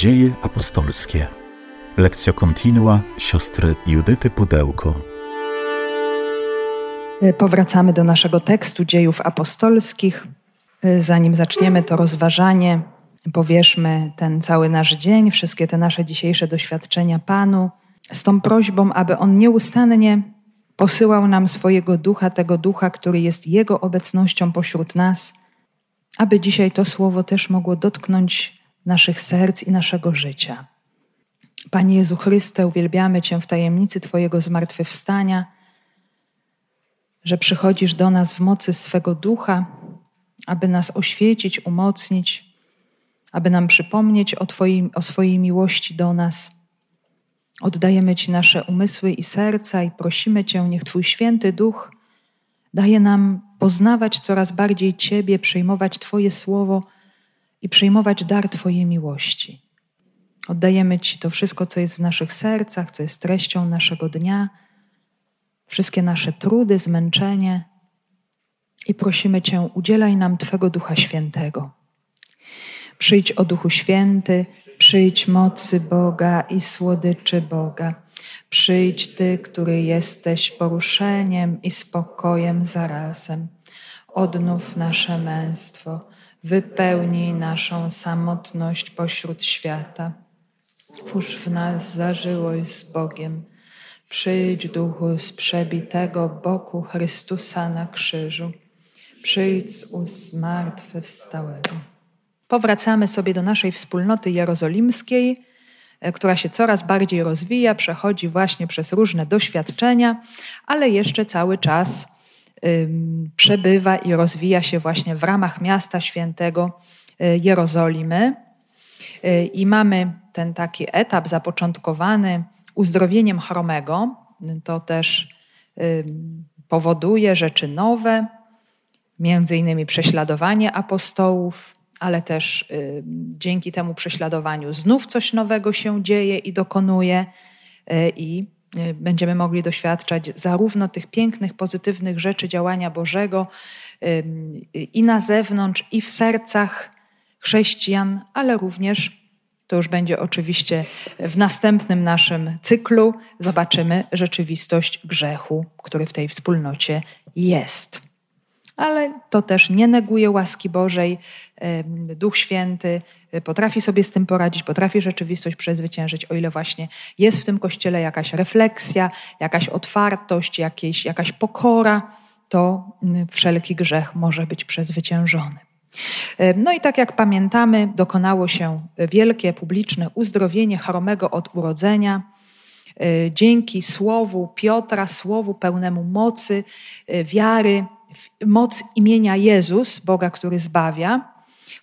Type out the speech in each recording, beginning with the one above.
Dzieje apostolskie. Lekcja kontinua siostry Judyty Pudełko. Powracamy do naszego tekstu dziejów apostolskich. Zanim zaczniemy to rozważanie, powierzmy ten cały nasz dzień, wszystkie te nasze dzisiejsze doświadczenia Panu, z tą prośbą, aby On nieustannie posyłał nam swojego ducha, tego ducha, który jest Jego obecnością pośród nas, aby dzisiaj to słowo też mogło dotknąć naszych serc i naszego życia. Panie Jezu Chryste, uwielbiamy Cię w tajemnicy Twojego zmartwychwstania, że przychodzisz do nas w mocy swego ducha, aby nas oświecić, umocnić, aby nam przypomnieć o, Twojej, o swojej miłości do nas. Oddajemy Ci nasze umysły i serca i prosimy Cię, niech Twój święty duch daje nam poznawać coraz bardziej Ciebie, przyjmować Twoje słowo i przyjmować dar Twojej miłości. Oddajemy Ci to wszystko, co jest w naszych sercach, co jest treścią naszego dnia, wszystkie nasze trudy, zmęczenie i prosimy Cię, udzielaj nam Twego Ducha Świętego. Przyjdź o Duchu Święty, przyjdź mocy Boga i słodyczy Boga. Przyjdź Ty, który jesteś poruszeniem i spokojem zarazem. Odnów nasze męstwo, wypełnij naszą samotność pośród świata. Twórz w nas zażyłość z Bogiem. Przyjdź duchu z przebitego boku Chrystusa na krzyżu. Przyjdź z ust. Powracamy sobie do naszej wspólnoty jerozolimskiej, e, która się coraz bardziej rozwija, przechodzi właśnie przez różne doświadczenia, ale jeszcze cały czas przebywa i rozwija się właśnie w ramach miasta świętego e, Jerozolimy. E, I mamy ten taki etap zapoczątkowany uzdrowieniem chromego. To też powoduje rzeczy nowe, między innymi prześladowanie apostołów, ale też y, dzięki temu prześladowaniu znów coś nowego się dzieje i dokonuje, y, i y, będziemy mogli doświadczać zarówno tych pięknych, pozytywnych rzeczy działania Bożego i na zewnątrz, i w sercach chrześcijan, ale również to już będzie oczywiście w następnym naszym cyklu. Zobaczymy rzeczywistość grzechu, który w tej wspólnocie jest ale to też nie neguje łaski Bożej. Duch Święty e, potrafi sobie z tym poradzić, potrafi rzeczywistość przezwyciężyć, o ile właśnie jest w tym kościele jakaś refleksja, jakaś otwartość, jakieś, jakaś pokora, to wszelki grzech może być przezwyciężony. No i tak jak pamiętamy, dokonało się wielkie publiczne uzdrowienie chromego od urodzenia. E, dzięki słowu Piotra, słowu pełnemu mocy, e, wiary, moc imienia Jezus, Boga, który zbawia.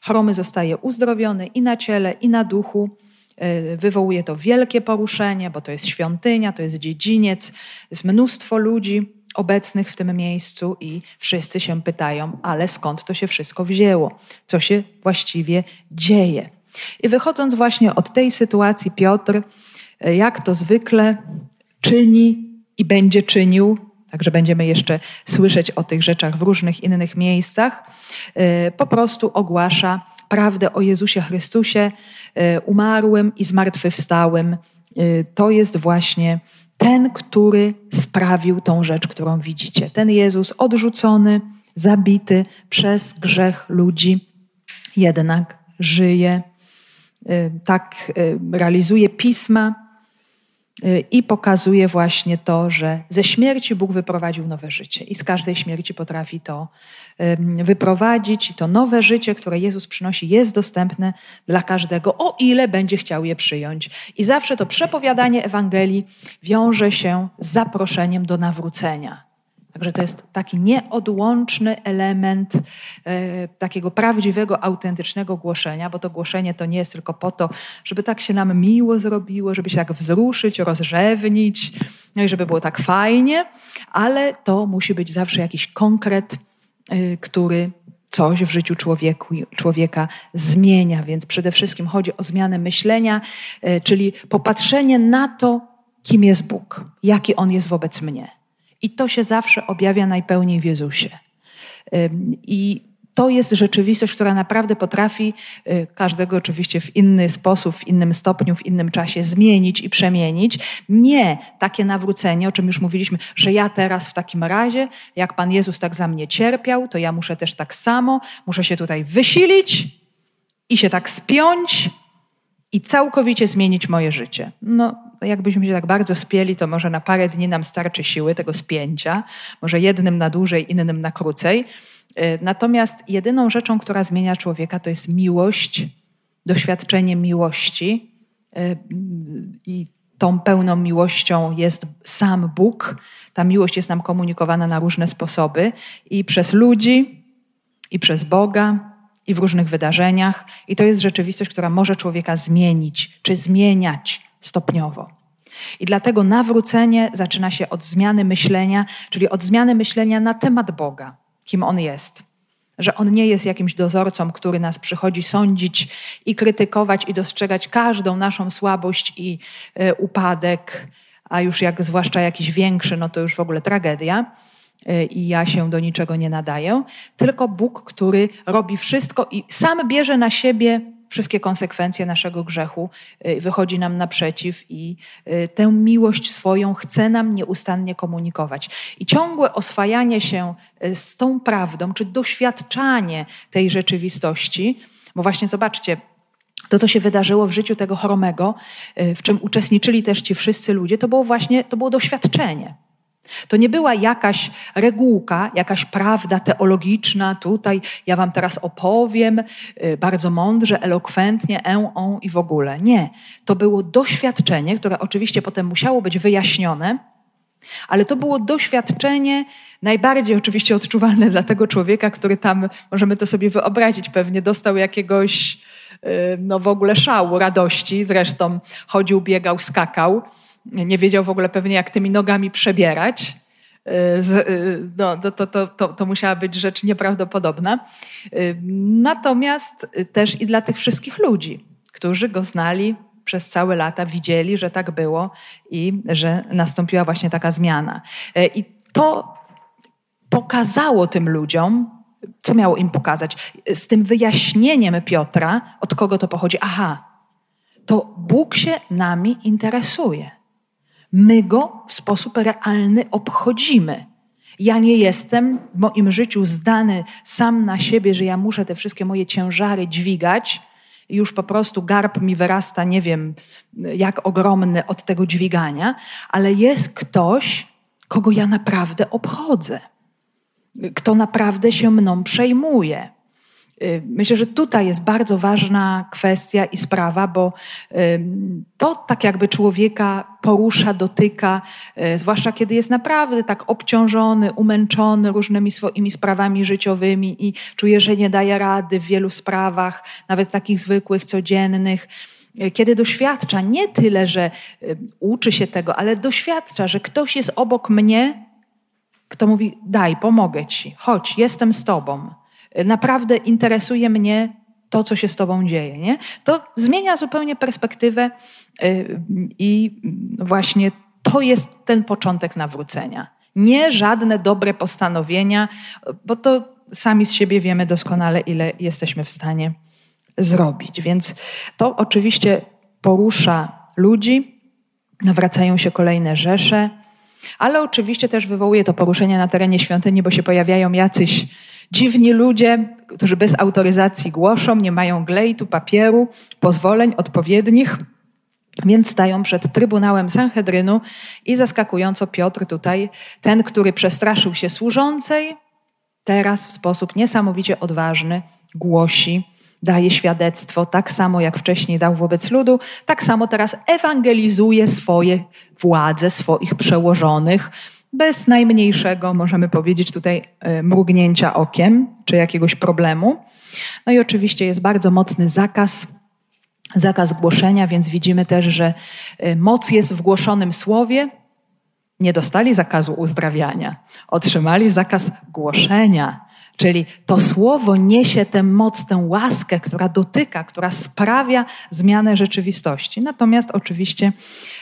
Chromy zostaje uzdrowiony i na ciele, i na duchu. E, wywołuje to wielkie poruszenie, bo to jest świątynia, to jest dziedziniec, jest mnóstwo ludzi obecnych w tym miejscu i wszyscy się pytają, ale skąd to się wszystko wzięło? Co się właściwie dzieje? I wychodząc właśnie od tej sytuacji, Piotr, e, jak to zwykle, czyni i będzie czynił Także będziemy jeszcze słyszeć o tych rzeczach w różnych innych miejscach. E, po prostu ogłasza prawdę o Jezusie Chrystusie, e, umarłym i zmartwychwstałym. E, to jest właśnie ten, który sprawił tą rzecz, którą widzicie. Ten Jezus odrzucony, zabity przez grzech ludzi, jednak żyje, tak realizuje pisma, i pokazuje właśnie to, że ze śmierci Bóg wyprowadził nowe życie i z każdej śmierci potrafi to wyprowadzić. I to nowe życie, które Jezus przynosi, jest dostępne dla każdego, o ile będzie chciał je przyjąć. I zawsze to przepowiadanie Ewangelii wiąże się z zaproszeniem do nawrócenia. Także to jest taki nieodłączny element e, takiego prawdziwego, autentycznego głoszenia, bo to głoszenie to nie jest tylko po to, żeby tak się nam miło zrobiło, żeby się tak wzruszyć, rozrzewnić, no i żeby było tak fajnie, ale to musi być zawsze jakiś konkret, e, który coś w życiu człowieku, człowieka zmienia. Więc przede wszystkim chodzi o zmianę myślenia, e, czyli popatrzenie na to, kim jest Bóg, jaki On jest wobec mnie. I to się zawsze objawia najpełniej w Jezusie. I to jest rzeczywistość, która naprawdę potrafi y, każdego oczywiście w inny sposób, w innym stopniu, w innym czasie zmienić i przemienić. Nie takie nawrócenie, o czym już mówiliśmy, że ja teraz w takim razie, jak Pan Jezus tak za mnie cierpiał, to ja muszę też tak samo, muszę się tutaj wysilić i się tak spiąć i całkowicie zmienić moje życie. No, jakbyśmy się tak bardzo spieli, to może na parę dni nam starczy siły tego spięcia, może jednym na dłużej, innym na krócej. Y, natomiast jedyną rzeczą, która zmienia człowieka, to jest miłość, doświadczenie miłości. Y, I tą pełną miłością jest sam Bóg. Ta miłość jest nam komunikowana na różne sposoby i przez ludzi, i przez Boga, i w różnych wydarzeniach. I to jest rzeczywistość, która może człowieka zmienić, czy zmieniać stopniowo. I dlatego nawrócenie zaczyna się od zmiany myślenia, czyli od zmiany myślenia na temat Boga kim On jest. Że On nie jest jakimś dozorcą, który nas przychodzi sądzić i krytykować i dostrzegać każdą naszą słabość i y, upadek, a już jak zwłaszcza jakiś większy, no to już w ogóle tragedia i ja się do niczego nie nadaję, tylko Bóg, który robi wszystko i sam bierze na siebie wszystkie konsekwencje naszego grzechu, y, wychodzi nam naprzeciw i y, tę miłość swoją chce nam nieustannie komunikować. I ciągłe oswajanie się z tą prawdą, czy doświadczanie tej rzeczywistości, bo właśnie zobaczcie, to, co się wydarzyło w życiu tego choromego, w czym uczestniczyli też ci wszyscy ludzie, to było właśnie to było doświadczenie. To nie była jakaś regułka, jakaś prawda teologiczna. Tutaj ja wam teraz opowiem y, bardzo mądrze, elokwentnie, en, on i w ogóle. Nie. To było doświadczenie, które oczywiście potem musiało być wyjaśnione, ale to było doświadczenie najbardziej oczywiście odczuwalne dla tego człowieka, który tam, możemy to sobie wyobrazić, pewnie dostał jakiegoś y, no w ogóle szału, radości. Zresztą chodził, biegał, skakał nie wiedział w ogóle pewnie, jak tymi nogami przebierać. Y, y, no, to, to, to, to musiała być rzecz nieprawdopodobna. Y, natomiast też i dla tych wszystkich ludzi, którzy go znali przez całe lata, widzieli, że tak było i że nastąpiła właśnie taka zmiana. I to pokazało tym ludziom, co miało im pokazać, z tym wyjaśnieniem Piotra, od kogo to pochodzi. Aha, to Bóg się nami interesuje. My go w sposób realny obchodzimy. Ja nie jestem w moim życiu zdany sam na siebie, że ja muszę te wszystkie moje ciężary dźwigać. Już po prostu garb mi wyrasta, nie wiem jak ogromny od tego dźwigania, ale jest ktoś, kogo ja naprawdę obchodzę, kto naprawdę się mną przejmuje. Y, myślę, że tutaj jest bardzo ważna kwestia i sprawa, bo to tak jakby człowieka porusza, dotyka, y, zwłaszcza kiedy jest naprawdę tak obciążony, umęczony różnymi swoimi sprawami życiowymi i czuje, że nie daje rady w wielu sprawach, nawet takich zwykłych, codziennych y, kiedy doświadcza nie tyle, że uczy się tego, ale doświadcza, że ktoś jest obok mnie, kto mówi: Daj, pomogę ci, chodź, jestem z tobą naprawdę interesuje mnie to, co się z Tobą dzieje. Nie? To zmienia zupełnie perspektywę y, i właśnie to jest ten początek nawrócenia. Nie żadne dobre postanowienia, bo to sami z siebie wiemy doskonale, ile jesteśmy w stanie zrobić. Więc to oczywiście porusza ludzi, nawracają się kolejne rzesze, ale oczywiście też wywołuje to poruszenie na terenie świątyni, bo się pojawiają jacyś Dziwni ludzie, którzy bez autoryzacji głoszą, nie mają glejtu, papieru, pozwoleń odpowiednich, więc stają przed Trybunałem Sanhedrynu i zaskakująco Piotr tutaj, ten, który przestraszył się służącej, teraz w sposób niesamowicie odważny głosi, daje świadectwo, tak samo jak wcześniej dał wobec ludu, tak samo teraz ewangelizuje swoje władze, swoich przełożonych, bez najmniejszego, możemy powiedzieć tutaj, e, mrugnięcia okiem czy jakiegoś problemu. No i oczywiście jest bardzo mocny zakaz, zakaz głoszenia, więc widzimy też, że e, moc jest w głoszonym słowie. Nie dostali zakazu uzdrawiania, otrzymali zakaz głoszenia. Czyli to słowo niesie tę moc, tę łaskę, która dotyka, która sprawia zmianę rzeczywistości. Natomiast oczywiście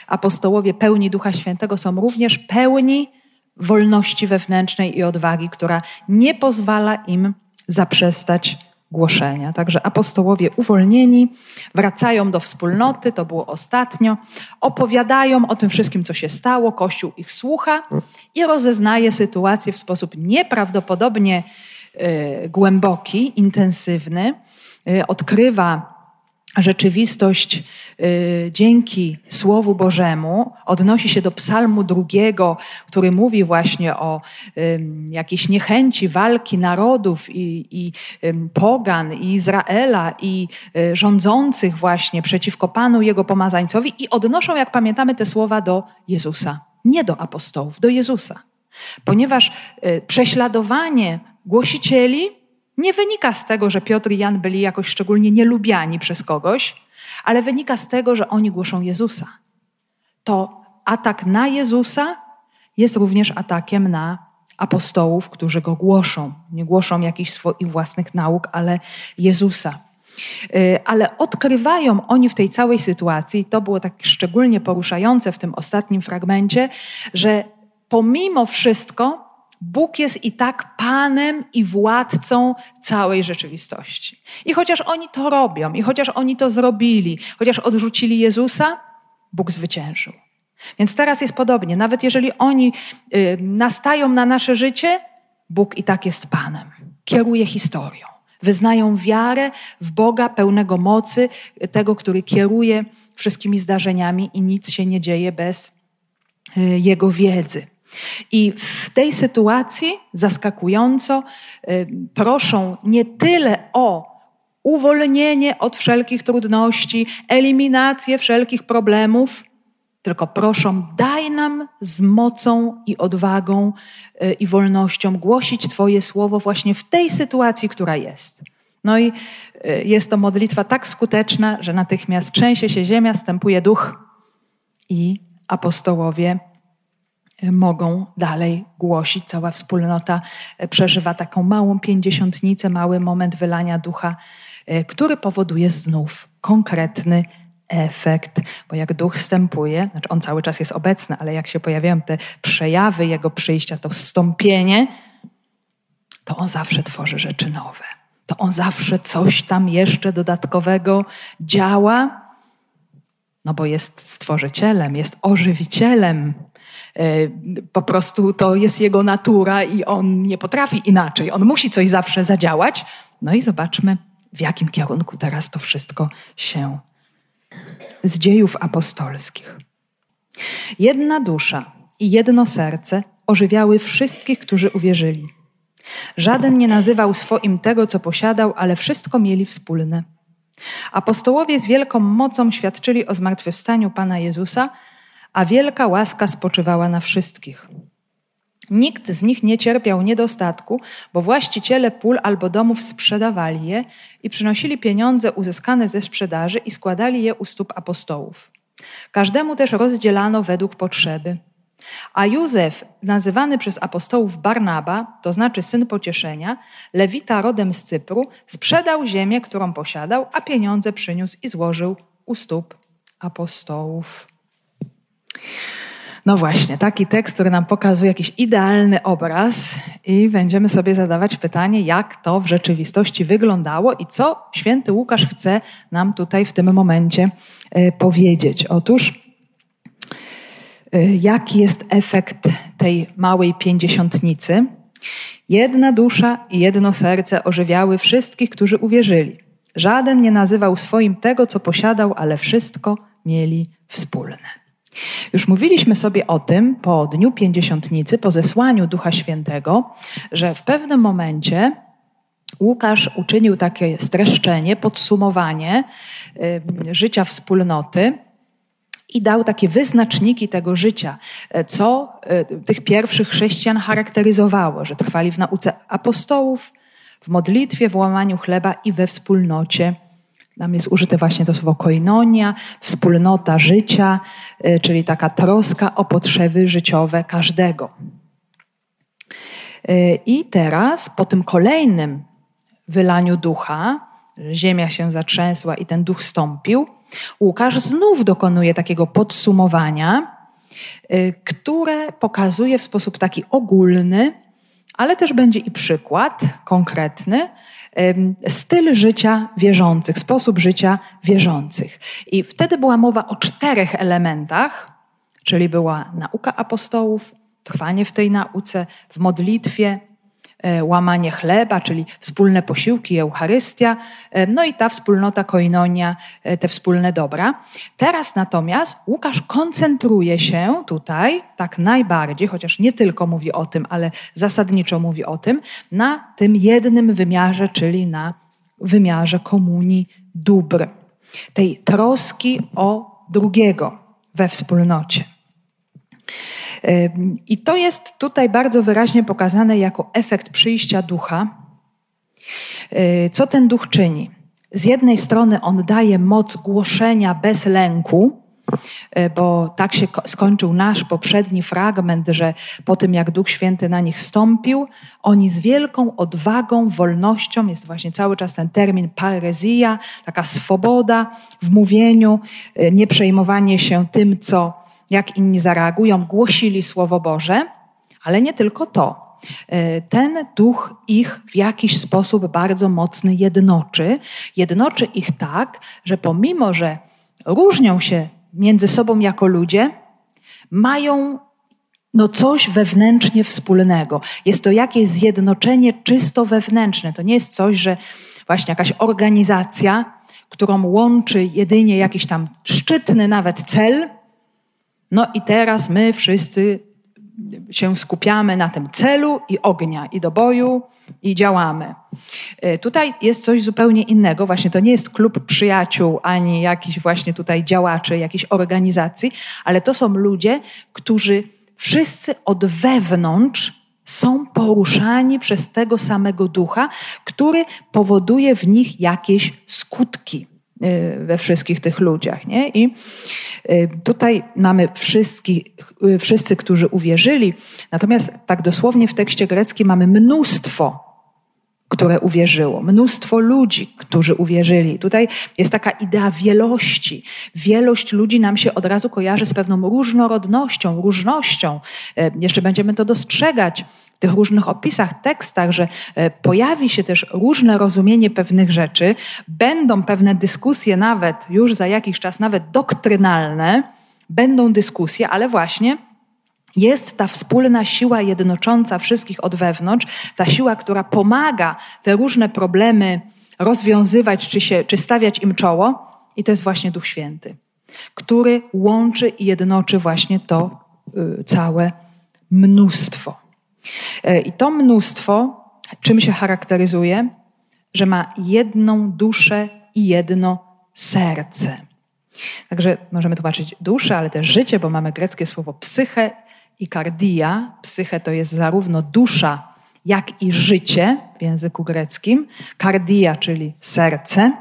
apostołowie pełni Ducha Świętego są również pełni wolności wewnętrznej i odwagi, która nie pozwala im zaprzestać głoszenia. Także apostołowie uwolnieni wracają do wspólnoty, to było ostatnio, opowiadają o tym wszystkim, co się stało, Kościół ich słucha i rozeznaje sytuację w sposób nieprawdopodobnie y, głęboki, intensywny, y, odkrywa rzeczywistość y, dzięki Słowu Bożemu odnosi się do Psalmu drugiego, który mówi właśnie o jakiejś niechęci walki narodów i, i pogan, i Izraela, i y, rządzących właśnie przeciwko Panu Jego pomazańcowi i odnoszą, jak pamiętamy, te słowa do Jezusa, nie do apostołów, do Jezusa. Ponieważ y, prześladowanie głosicieli nie wynika z tego, że Piotr i Jan byli jakoś szczególnie nielubiani przez kogoś, ale wynika z tego, że oni głoszą Jezusa. To atak na Jezusa jest również atakiem na apostołów, którzy go głoszą. Nie głoszą jakichś swoich własnych nauk, ale Jezusa. Y, ale odkrywają oni w tej całej sytuacji, to było tak szczególnie poruszające w tym ostatnim fragmencie, że pomimo wszystko Bóg jest i tak Panem i władcą całej rzeczywistości. I chociaż oni to robią, i chociaż oni to zrobili, chociaż odrzucili Jezusa, Bóg zwyciężył. Więc teraz jest podobnie. Nawet jeżeli oni y, nastają na nasze życie, Bóg i tak jest Panem. Kieruje historią. Wyznają wiarę w Boga pełnego mocy, tego, który kieruje wszystkimi zdarzeniami i nic się nie dzieje bez y, Jego wiedzy. I w tej sytuacji zaskakująco y, proszą nie tyle o uwolnienie od wszelkich trudności, eliminację wszelkich problemów, tylko proszą, daj nam z mocą i odwagą y, i wolnością głosić Twoje słowo właśnie w tej sytuacji, która jest. No i y, jest to modlitwa tak skuteczna, że natychmiast trzęsie się ziemia, stępuje duch i apostołowie mogą dalej głosić. Cała wspólnota e, przeżywa taką małą pięćdziesiątnicę, mały moment wylania ducha, e, który powoduje znów konkretny efekt, bo jak duch wstępuje, znaczy on cały czas jest obecny, ale jak się pojawiają te przejawy jego przyjścia, to wstąpienie, to on zawsze tworzy rzeczy nowe. To on zawsze coś tam jeszcze dodatkowego działa, no bo jest stworzycielem, jest ożywicielem, po prostu to jest jego natura i on nie potrafi inaczej. On musi coś zawsze zadziałać. No i zobaczmy, w jakim kierunku teraz to wszystko się z dziejów apostolskich. Jedna dusza i jedno serce ożywiały wszystkich, którzy uwierzyli. Żaden nie nazywał swoim tego, co posiadał, ale wszystko mieli wspólne. Apostołowie z wielką mocą świadczyli o zmartwychwstaniu Pana Jezusa, a wielka łaska spoczywała na wszystkich. Nikt z nich nie cierpiał niedostatku, bo właściciele pól albo domów sprzedawali je i przynosili pieniądze uzyskane ze sprzedaży i składali je u stóp apostołów. Każdemu też rozdzielano według potrzeby. A Józef, nazywany przez apostołów Barnaba, to znaczy syn pocieszenia, lewita rodem z Cypru, sprzedał ziemię, którą posiadał, a pieniądze przyniósł i złożył u stóp apostołów. No właśnie, taki tekst, który nam pokazuje jakiś idealny obraz i będziemy sobie zadawać pytanie, jak to w rzeczywistości wyglądało i co święty Łukasz chce nam tutaj w tym momencie e, powiedzieć. Otóż, e, jaki jest efekt tej małej pięćdziesiątnicy? Jedna dusza i jedno serce ożywiały wszystkich, którzy uwierzyli. Żaden nie nazywał swoim tego, co posiadał, ale wszystko mieli wspólne. Już mówiliśmy sobie o tym po Dniu Pięćdziesiątnicy, po zesłaniu Ducha Świętego, że w pewnym momencie Łukasz uczynił takie streszczenie, podsumowanie życia wspólnoty i dał takie wyznaczniki tego życia, co y, tych pierwszych chrześcijan charakteryzowało, że trwali w nauce apostołów, w modlitwie, w łamaniu chleba i we wspólnocie tam jest użyte właśnie to słowo koinonia, wspólnota życia, y, czyli taka troska o potrzeby życiowe każdego. Y, I teraz po tym kolejnym wylaniu ducha, ziemia się zatrzęsła i ten duch stąpił, Łukasz znów dokonuje takiego podsumowania, y, które pokazuje w sposób taki ogólny, ale też będzie i przykład konkretny, styl życia wierzących, sposób życia wierzących. I wtedy była mowa o czterech elementach, czyli była nauka apostołów, trwanie w tej nauce, w modlitwie, łamanie chleba, czyli wspólne posiłki, Eucharystia, e, no i ta wspólnota koinonia, e, te wspólne dobra. Teraz natomiast Łukasz koncentruje się tutaj, tak najbardziej, chociaż nie tylko mówi o tym, ale zasadniczo mówi o tym, na tym jednym wymiarze, czyli na wymiarze komunii dóbr, tej troski o drugiego we wspólnocie. I to jest tutaj bardzo wyraźnie pokazane jako efekt przyjścia ducha. Y, co ten duch czyni? Z jednej strony on daje moc głoszenia bez lęku, y, bo tak się skończył nasz poprzedni fragment, że po tym jak Duch Święty na nich stąpił, oni z wielką odwagą, wolnością, jest właśnie cały czas ten termin parezja, taka swoboda w mówieniu, y, nie przejmowanie się tym, co jak inni zareagują, głosili Słowo Boże, ale nie tylko to. E, ten duch ich w jakiś sposób bardzo mocny jednoczy. Jednoczy ich tak, że pomimo, że różnią się między sobą jako ludzie, mają no coś wewnętrznie wspólnego. Jest to jakieś zjednoczenie czysto wewnętrzne. To nie jest coś, że właśnie jakaś organizacja, którą łączy jedynie jakiś tam szczytny nawet cel, no i teraz my wszyscy się skupiamy na tym celu i ognia, i do boju, i działamy. E, tutaj jest coś zupełnie innego. Właśnie to nie jest klub przyjaciół, ani jakiś właśnie tutaj działaczy, jakiejś organizacji, ale to są ludzie, którzy wszyscy od wewnątrz są poruszani przez tego samego ducha, który powoduje w nich jakieś skutki. Y, we wszystkich tych ludziach. Nie? I y, tutaj mamy wszystkich, y, wszyscy, którzy uwierzyli, natomiast tak dosłownie w tekście greckim mamy mnóstwo które uwierzyło, mnóstwo ludzi, którzy uwierzyli. Tutaj jest taka idea wielości. Wielość ludzi nam się od razu kojarzy z pewną różnorodnością, różnością. Jeszcze będziemy to dostrzegać w tych różnych opisach, tekstach, że e, pojawi się też różne rozumienie pewnych rzeczy, będą pewne dyskusje nawet już za jakiś czas, nawet doktrynalne, będą dyskusje, ale właśnie jest ta wspólna siła jednocząca wszystkich od wewnątrz, ta siła, która pomaga te różne problemy rozwiązywać czy, się, czy stawiać im czoło, i to jest właśnie Duch Święty, który łączy i jednoczy właśnie to y, całe mnóstwo. E, I to mnóstwo, czym się charakteryzuje? Że ma jedną duszę i jedno serce. Także możemy tłumaczyć duszę, ale też życie, bo mamy greckie słowo psyche i kardia. Psyche to jest zarówno dusza, jak i życie w języku greckim. Kardia, czyli serce.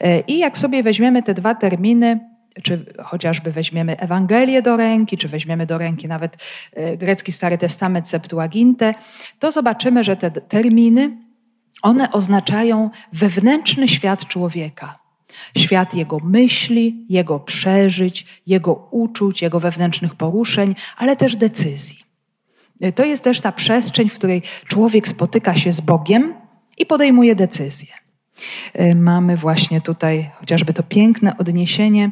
E, I jak sobie weźmiemy te dwa terminy, czy chociażby weźmiemy Ewangelię do ręki, czy weźmiemy do ręki nawet e, grecki Stary Testament Septuagintę, to zobaczymy, że te terminy, one oznaczają wewnętrzny świat człowieka. Świat jego myśli, jego przeżyć, jego uczuć, jego wewnętrznych poruszeń, ale też decyzji. E, to jest też ta przestrzeń, w której człowiek spotyka się z Bogiem i podejmuje decyzje. E, mamy właśnie tutaj chociażby to piękne odniesienie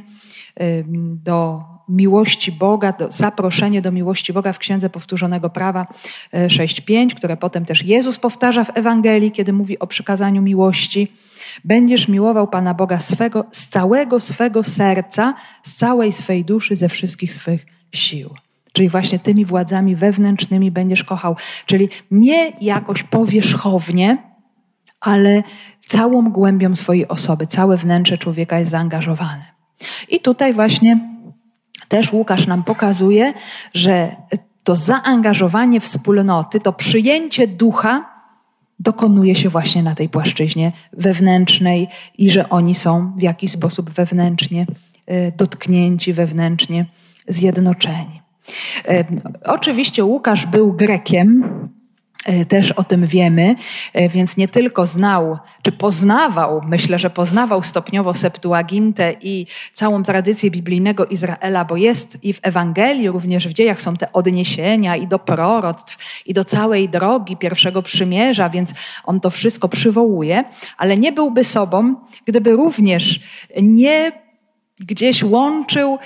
do miłości Boga, do, zaproszenie do miłości Boga w Księdze Powtórzonego Prawa 6.5, e, które potem też Jezus powtarza w Ewangelii, kiedy mówi o przykazaniu miłości. Będziesz miłował Pana Boga swego, z całego swego serca, z całej swej duszy, ze wszystkich swych sił. Czyli właśnie tymi władzami wewnętrznymi będziesz kochał. Czyli nie jakoś powierzchownie, ale całą głębią swojej osoby, całe wnętrze człowieka jest zaangażowane. I tutaj właśnie też Łukasz nam pokazuje, że to zaangażowanie wspólnoty, to przyjęcie ducha dokonuje się właśnie na tej płaszczyźnie wewnętrznej i że oni są w jakiś sposób wewnętrznie e, dotknięci, wewnętrznie zjednoczeni. E, oczywiście Łukasz był Grekiem, też o tym wiemy, e, więc nie tylko znał, czy poznawał, myślę, że poznawał stopniowo Septuagintę i całą tradycję biblijnego Izraela, bo jest i w Ewangelii, również w dziejach są te odniesienia i do proroctw, i do całej drogi pierwszego przymierza, więc on to wszystko przywołuje, ale nie byłby sobą, gdyby również nie gdzieś łączył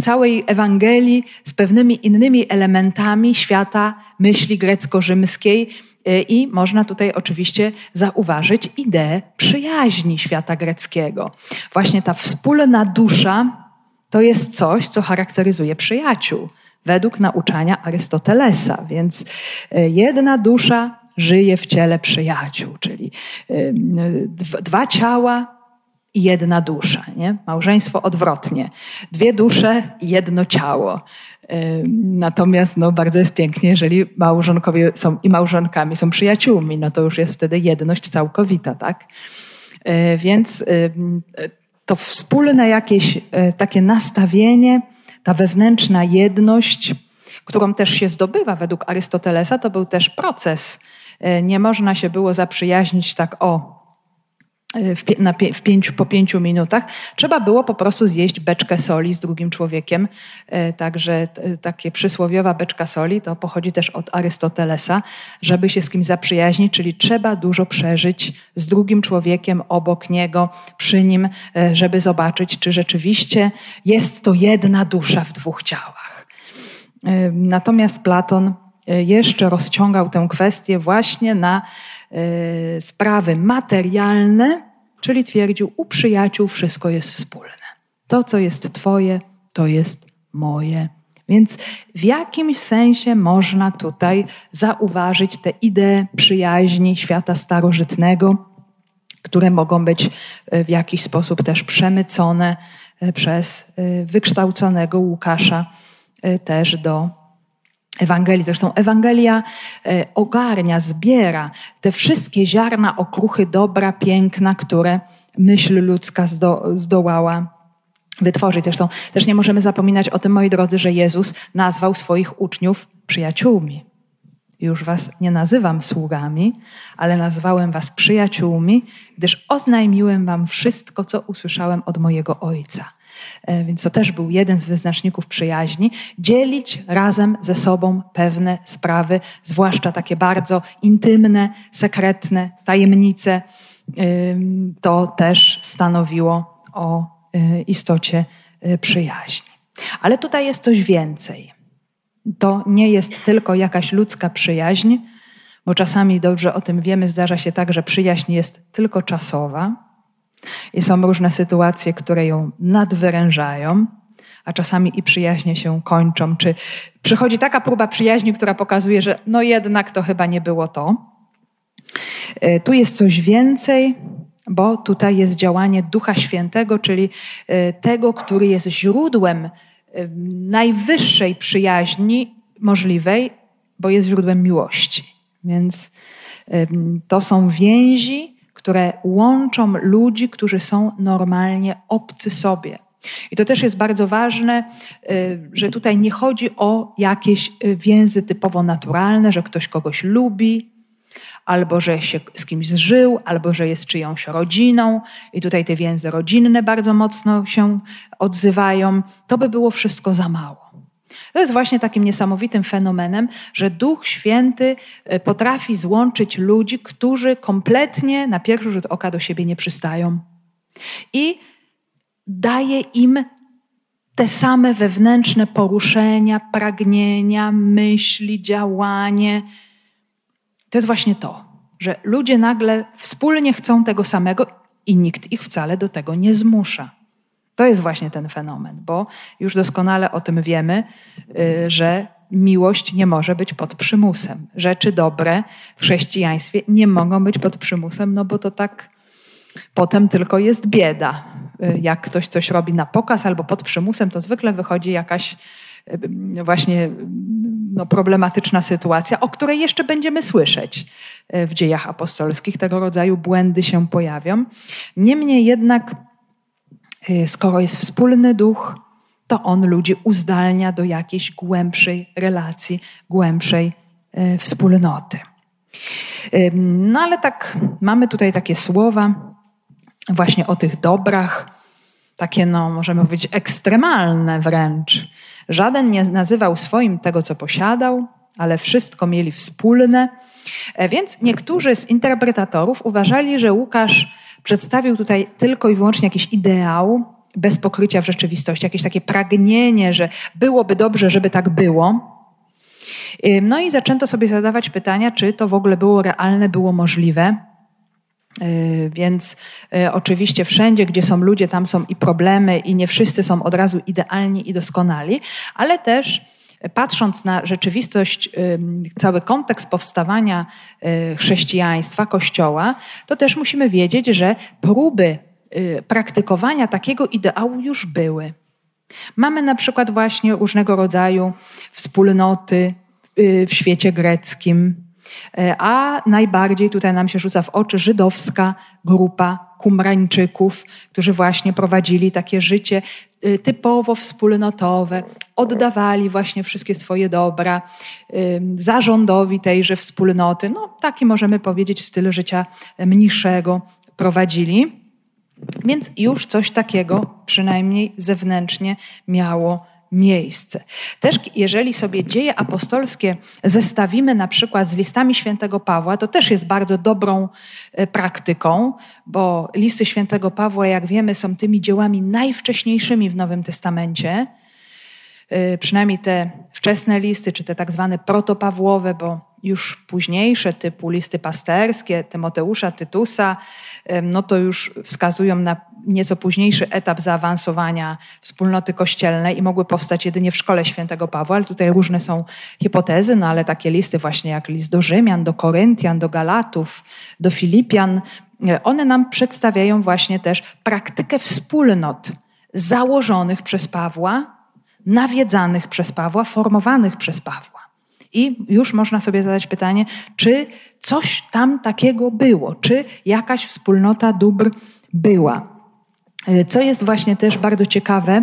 całej Ewangelii z pewnymi innymi elementami świata myśli grecko-rzymskiej. Y, I można tutaj oczywiście zauważyć ideę przyjaźni świata greckiego. Właśnie ta wspólna dusza to jest coś, co charakteryzuje przyjaciół, według nauczania Arystotelesa. Więc y, jedna dusza żyje w ciele przyjaciół, czyli dwa ciała i jedna dusza. Nie? Małżeństwo odwrotnie. Dwie dusze jedno ciało. Natomiast no, bardzo jest pięknie, jeżeli małżonkowie są i małżonkami są przyjaciółmi, no to już jest wtedy jedność całkowita, tak? E, więc to wspólne jakieś e, takie nastawienie, ta wewnętrzna jedność, którą też się zdobywa według Arystotelesa, to był też proces. E, nie można się było zaprzyjaźnić tak o E, w, na, w pięciu, po pięciu minutach, trzeba było po prostu zjeść beczkę soli z drugim człowiekiem. E, także takie przysłowiowa beczka soli to pochodzi też od Arystotelesa, żeby się z kimś zaprzyjaźnić, czyli trzeba dużo przeżyć z drugim człowiekiem obok niego, przy nim, żeby zobaczyć, czy rzeczywiście jest to jedna dusza w dwóch ciałach. Natomiast Platon jeszcze rozciągał tę kwestię właśnie na sprawy materialne, czyli twierdził, u przyjaciół wszystko jest wspólne. To, co jest Twoje, to jest moje. Więc w jakimś sensie można tutaj zauważyć te idee przyjaźni świata starożytnego, które mogą być e, w jakiś sposób też przemycone e, przez wykształconego Łukasza też do Ewangelii. Zresztą Ewangelia e, ogarnia, zbiera te wszystkie ziarna okruchy dobra, piękna, które myśl ludzka zdo, zdołała wytworzyć. Zresztą też nie możemy zapominać o tym, moi drodzy, że Jezus nazwał swoich uczniów przyjaciółmi. Już was nie nazywam sługami, ale nazwałem was przyjaciółmi, gdyż oznajmiłem wam wszystko, co usłyszałem od mojego Ojca. E, więc to też był jeden z wyznaczników przyjaźni, dzielić razem ze sobą pewne sprawy, zwłaszcza takie bardzo intymne, sekretne, tajemnice. To też stanowiło o e, istocie e, przyjaźni. Ale tutaj jest coś więcej. To nie jest tylko jakaś ludzka przyjaźń, bo czasami dobrze o tym wiemy, zdarza się tak, że przyjaźń jest tylko czasowa i są różne sytuacje, które ją nadwyrężają, a czasami i przyjaźnie się kończą. Czy przychodzi taka próba przyjaźni, która pokazuje, że no jednak to chyba nie było to. E, tu jest coś więcej, bo tutaj jest działanie Ducha Świętego, czyli e, tego, który jest źródłem e, najwyższej przyjaźni możliwej, bo jest źródłem miłości. Więc to są więzi, które łączą ludzi, którzy są normalnie obcy sobie. I to też jest bardzo ważne, y, że tutaj nie chodzi o jakieś y, więzy typowo naturalne, że ktoś kogoś lubi, albo że się z kimś zżył, albo że jest czyjąś rodziną, i tutaj te więzy rodzinne bardzo mocno się odzywają. To by było wszystko za mało. To jest właśnie takim niesamowitym fenomenem, że Duch Święty e, potrafi złączyć ludzi, którzy kompletnie na pierwszy rzut oka do siebie nie przystają. I daje im te same wewnętrzne poruszenia, pragnienia, myśli, działanie. To jest właśnie to, że ludzie nagle wspólnie chcą tego samego i nikt ich wcale do tego nie zmusza. To jest właśnie ten fenomen, bo już doskonale o tym wiemy, y, że miłość nie może być pod przymusem. Rzeczy dobre w chrześcijaństwie nie mogą być pod przymusem, no bo to tak potem tylko jest bieda. Y, jak ktoś coś robi na pokaz albo pod przymusem, to zwykle wychodzi jakaś y, właśnie no, problematyczna sytuacja, o której jeszcze będziemy słyszeć w dziejach apostolskich. Tego rodzaju błędy się pojawią. Niemniej jednak skoro jest wspólny duch, to on ludzi uzdalnia do jakiejś głębszej relacji, głębszej wspólnoty. No ale tak, mamy tutaj takie słowa właśnie o tych dobrach, takie no, możemy powiedzieć, ekstremalne wręcz. Żaden nie nazywał swoim tego, co posiadał, ale wszystko mieli wspólne. E, więc niektórzy z interpretatorów uważali, że Łukasz przedstawił tutaj tylko i wyłącznie jakiś ideał bez pokrycia w rzeczywistości, jakieś takie pragnienie, że byłoby dobrze, żeby tak było. No i zaczęto sobie zadawać pytania, czy to w ogóle było realne, było możliwe. Y, więc y, oczywiście wszędzie, gdzie są ludzie, tam są i problemy, i nie wszyscy są od razu idealni i doskonali, ale też patrząc na rzeczywistość, cały kontekst powstawania y, chrześcijaństwa, Kościoła, to też musimy wiedzieć, że próby praktykowania takiego ideału już były. Mamy na przykład właśnie różnego rodzaju wspólnoty w świecie greckim, a najbardziej tutaj nam się rzuca w oczy żydowska grupa kumrańczyków, którzy właśnie prowadzili takie życie typowo wspólnotowe, oddawali właśnie wszystkie swoje dobra e, zarządowi tejże wspólnoty. No, taki możemy powiedzieć styl życia mniejszego prowadzili. Więc już coś takiego, przynajmniej zewnętrznie, miało miejsce. Też jeżeli sobie dzieje apostolskie zestawimy na przykład z listami świętego Pawła, to też jest bardzo dobrą e, praktyką, bo listy świętego Pawła, jak wiemy, są tymi dziełami najwcześniejszymi w Nowym Testamencie. E, przynajmniej te wczesne listy, czy te tak zwane protopawłowe, bo już późniejsze, typu listy pasterskie, Tymoteusza, Tytusa, no to już wskazują na nieco późniejszy etap zaawansowania wspólnoty kościelnej i mogły powstać jedynie w szkole świętego Pawła, ale tutaj różne są hipotezy, no ale takie listy właśnie jak list do Rzymian, do Koryntian, do Galatów, do Filipian, e, one nam przedstawiają właśnie też praktykę wspólnot założonych przez Pawła, nawiedzanych przez Pawła, formowanych przez Pawła. I już można sobie zadać pytanie, czy coś tam takiego było, czy jakaś wspólnota dóbr była. E, co jest właśnie też bardzo ciekawe,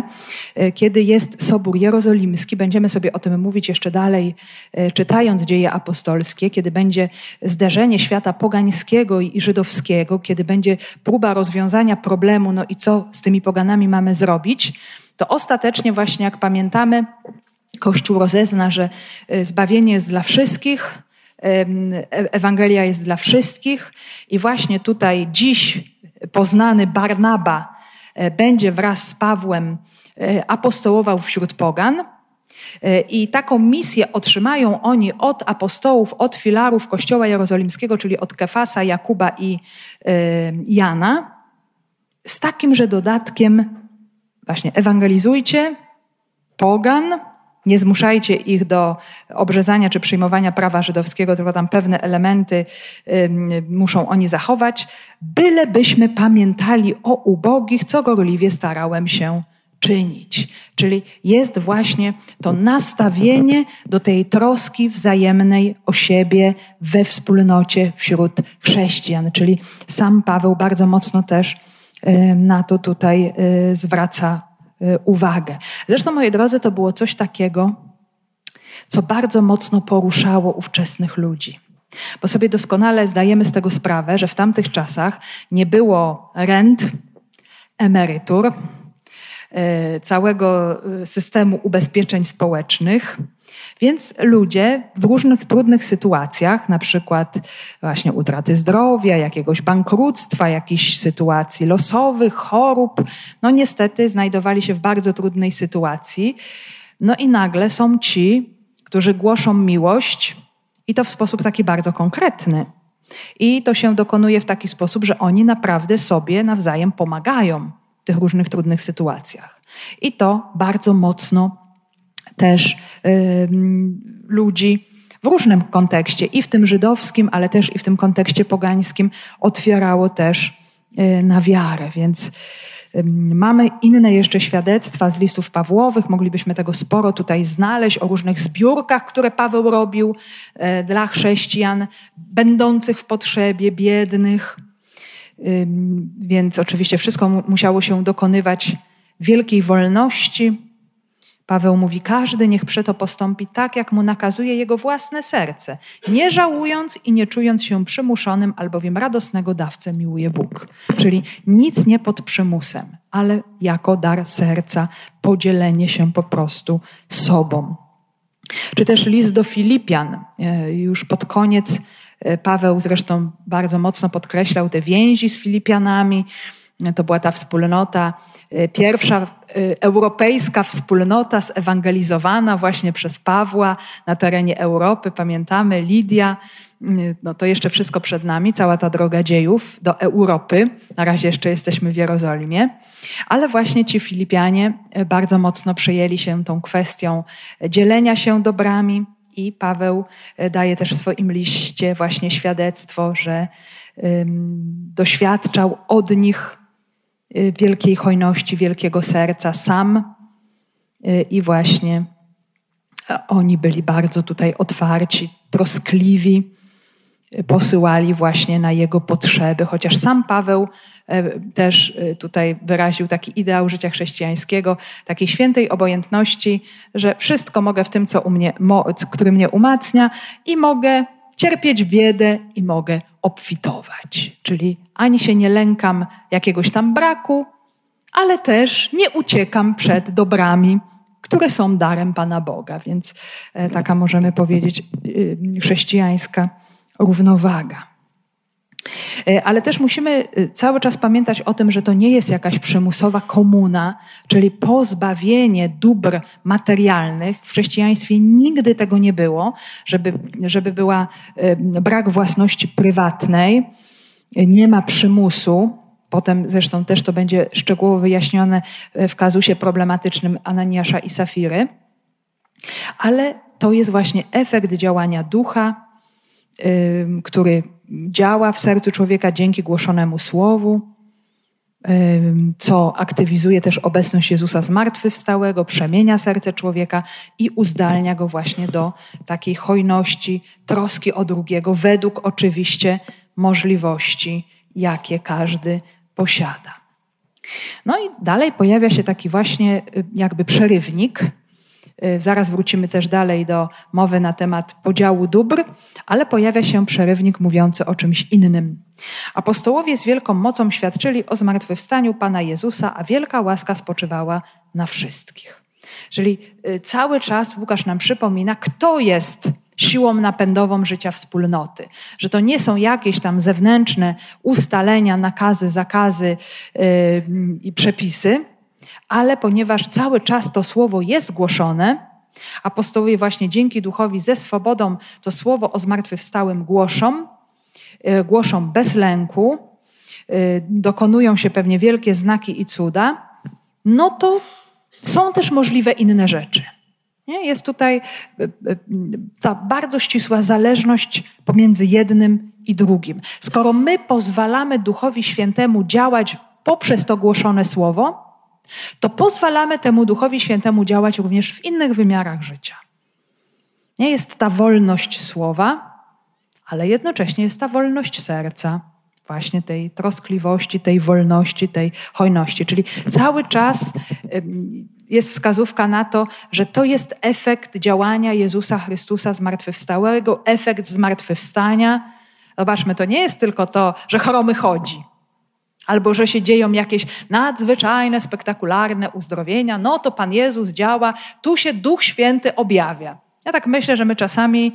e, kiedy jest Sobór Jerozolimski, będziemy sobie o tym mówić jeszcze dalej, e, czytając dzieje apostolskie, kiedy będzie zderzenie świata pogańskiego i żydowskiego, kiedy będzie próba rozwiązania problemu, no i co z tymi poganami mamy zrobić, to ostatecznie właśnie, jak pamiętamy, Kościół rozezna, że zbawienie jest dla wszystkich, Ewangelia jest dla wszystkich i właśnie tutaj dziś poznany Barnaba, E, będzie wraz z Pawłem e, apostołował wśród pogan. E, I taką misję otrzymają oni od apostołów, od filarów Kościoła Jerozolimskiego, czyli od Kefasa, Jakuba i Jana, z takimże dodatkiem właśnie ewangelizujcie pogan, nie zmuszajcie ich do obrzezania czy przyjmowania prawa żydowskiego, tylko tam pewne elementy muszą oni zachować, bylebyśmy pamiętali o ubogich, co gorliwie starałem się czynić. Czyli jest właśnie to nastawienie do tej troski wzajemnej o siebie we wspólnocie wśród chrześcijan. Czyli sam Paweł bardzo mocno też na to tutaj y, zwraca uwagę. Zresztą, moi drodzy, to było coś takiego, co bardzo mocno poruszało ówczesnych ludzi. Bo sobie doskonale zdajemy z tego sprawę, że w tamtych czasach nie było rent, emerytur, całego y, systemu ubezpieczeń społecznych, więc ludzie w różnych trudnych sytuacjach, na przykład właśnie utraty zdrowia, jakiegoś bankructwa, jakichś sytuacji losowych, chorób, no niestety znajdowali się w bardzo trudnej sytuacji. No i nagle są ci, którzy głoszą miłość i to w sposób taki bardzo konkretny. I to się dokonuje w taki sposób, że oni naprawdę sobie nawzajem pomagają tych różnych trudnych sytuacjach. I to bardzo mocno też ludzi w różnym kontekście, i w tym żydowskim, ale też i w tym kontekście pogańskim, otwierało też y, na wiarę. Więc Mamy inne jeszcze świadectwa z listów Pawłowych, moglibyśmy tego sporo tutaj znaleźć o różnych zbiórkach, które Paweł robił e, dla chrześcijan będących w potrzebie, biednych. Więc oczywiście wszystko musiało się dokonywać wielkiej wolności, Paweł mówi: Każdy niech przeto postąpi tak, jak mu nakazuje jego własne serce, nie żałując i nie czując się przymuszonym, albowiem radosnego dawcę miłuje Bóg. Czyli nic nie pod przymusem, ale jako dar serca, podzielenie się po prostu sobą. Czy też list do Filipian, e, już pod koniec Paweł zresztą bardzo mocno podkreślał te więzi z Filipianami. To była ta wspólnota, e, pierwsza europejska wspólnota zewangelizowana właśnie przez Pawła na terenie Europy. Pamiętamy, Lidia, no to jeszcze wszystko przed nami, cała ta droga dziejów do Europy. Na razie jeszcze jesteśmy w Jerozolimie, ale właśnie ci Filipianie bardzo mocno przejęli się tą kwestią dzielenia się dobrami i Paweł daje też w swoim liście właśnie świadectwo, że doświadczał od nich y, wielkiej hojności, wielkiego serca sam. Y, i właśnie oni byli bardzo tutaj otwarci, troskliwi posyłali właśnie na jego potrzeby, chociaż sam Paweł e, też e, tutaj wyraził taki ideał życia chrześcijańskiego, takiej świętej obojętności, że wszystko mogę w tym, co u mnie, który mnie umacnia i mogę cierpieć biedę i mogę obfitować. Czyli ani się nie lękam jakiegoś tam braku, ale też nie uciekam przed dobrami, które są darem Pana Boga. Więc e, taka możemy powiedzieć chrześcijańska równowaga. E, ale też musimy e, cały czas pamiętać o tym, że to nie jest jakaś przymusowa komuna, czyli pozbawienie dóbr materialnych. W chrześcijaństwie nigdy tego nie było, żeby, żeby była e, brak własności prywatnej, nie ma przymusu. Potem zresztą też to będzie szczegółowo wyjaśnione w kazusie problematycznym Ananiasza i Safiry. Ale to jest właśnie efekt działania ducha, który działa w sercu człowieka dzięki głoszonemu słowu, co aktywizuje też obecność Jezusa zmartwychwstałego, przemienia serce człowieka i uzdalnia go właśnie do takiej hojności, troski o drugiego, według oczywiście możliwości, jakie każdy posiada. No i dalej pojawia się taki właśnie jakby przerywnik, zaraz wrócimy też dalej do mowy na temat podziału dóbr, ale pojawia się przerywnik mówiący o czymś innym. Apostołowie z wielką mocą świadczyli o zmartwychwstaniu Pana Jezusa, a wielka łaska spoczywała na wszystkich. Czyli y, cały czas Łukasz nam przypomina, kto jest siłą napędową życia wspólnoty. Że to nie są jakieś tam zewnętrzne ustalenia, nakazy, zakazy yy, i przepisy, ale ponieważ cały czas to słowo jest głoszone, apostołowie właśnie dzięki duchowi ze swobodą to słowo o zmartwychwstałym głoszą, e, głoszą bez lęku, e, dokonują się pewnie wielkie znaki i cuda, no to są też możliwe inne rzeczy. Nie? Jest tutaj e, ta bardzo ścisła zależność pomiędzy jednym i drugim. Skoro my pozwalamy Duchowi Świętemu działać poprzez to głoszone słowo, to pozwalamy temu Duchowi Świętemu działać również w innych wymiarach życia. Nie jest ta wolność słowa, ale jednocześnie jest ta wolność serca, właśnie tej troskliwości, tej wolności, tej hojności. Czyli cały czas jest wskazówka na to, że to jest efekt działania Jezusa Chrystusa zmartwychwstałego, efekt zmartwychwstania. Zobaczmy, to nie jest tylko to, że choromy chodzi albo że się dzieją jakieś nadzwyczajne, spektakularne uzdrowienia, no to Pan Jezus działa, tu się Duch Święty objawia. Ja tak myślę, że my czasami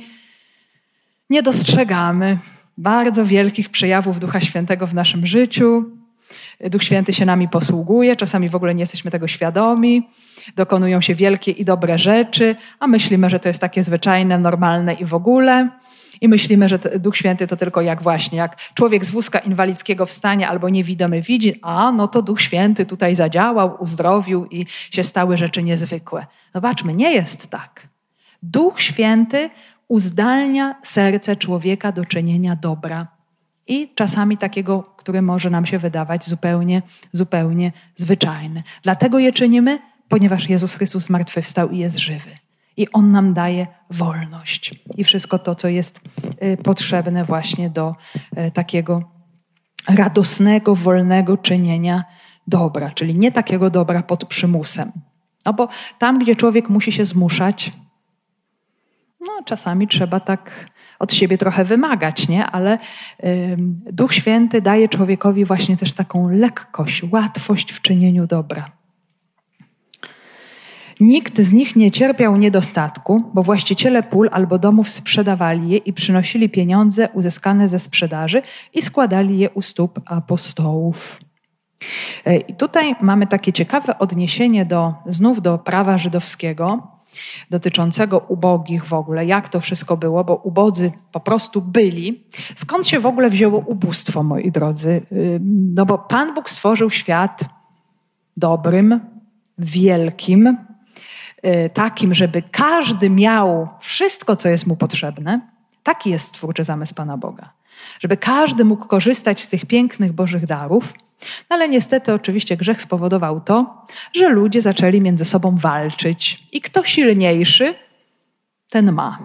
nie dostrzegamy bardzo wielkich przejawów Ducha Świętego w naszym życiu. Duch Święty się nami posługuje, czasami w ogóle nie jesteśmy tego świadomi. Dokonują się wielkie i dobre rzeczy, a myślimy, że to jest takie zwyczajne, normalne i w ogóle i myślimy, że Duch Święty to tylko jak właśnie, jak człowiek z wózka inwalidzkiego wstanie albo niewidomy widzi, a no to Duch Święty tutaj zadziałał, uzdrowił i się stały rzeczy niezwykłe. Zobaczmy, nie jest tak. Duch Święty uzdalnia serce człowieka do czynienia dobra. I czasami takiego, który może nam się wydawać zupełnie, zupełnie zwyczajny. Dlatego je czynimy, ponieważ Jezus Chrystus zmartwychwstał i jest żywy. I On nam daje wolność i wszystko to, co jest y, potrzebne właśnie do y, takiego radosnego, wolnego czynienia dobra, czyli nie takiego dobra pod przymusem. No bo tam, gdzie człowiek musi się zmuszać, no czasami trzeba tak od siebie trochę wymagać, nie? Ale Duch Święty daje człowiekowi właśnie też taką lekkość, łatwość w czynieniu dobra. Nikt z nich nie cierpiał niedostatku, bo właściciele pól albo domów sprzedawali je i przynosili pieniądze uzyskane ze sprzedaży i składali je u stóp apostołów. E, I tutaj mamy takie ciekawe odniesienie do, znów do prawa żydowskiego, dotyczącego ubogich w ogóle, jak to wszystko było, bo ubodzy po prostu byli. Skąd się w ogóle wzięło ubóstwo, moi drodzy? Y, no bo Pan Bóg stworzył świat dobrym, wielkim, takim, żeby każdy miał wszystko, co jest mu potrzebne. Taki jest twórczy zamysł Pana Boga. Żeby każdy mógł korzystać z tych pięknych Bożych darów. No ale niestety oczywiście grzech spowodował to, że ludzie zaczęli między sobą walczyć i kto silniejszy, ten ma.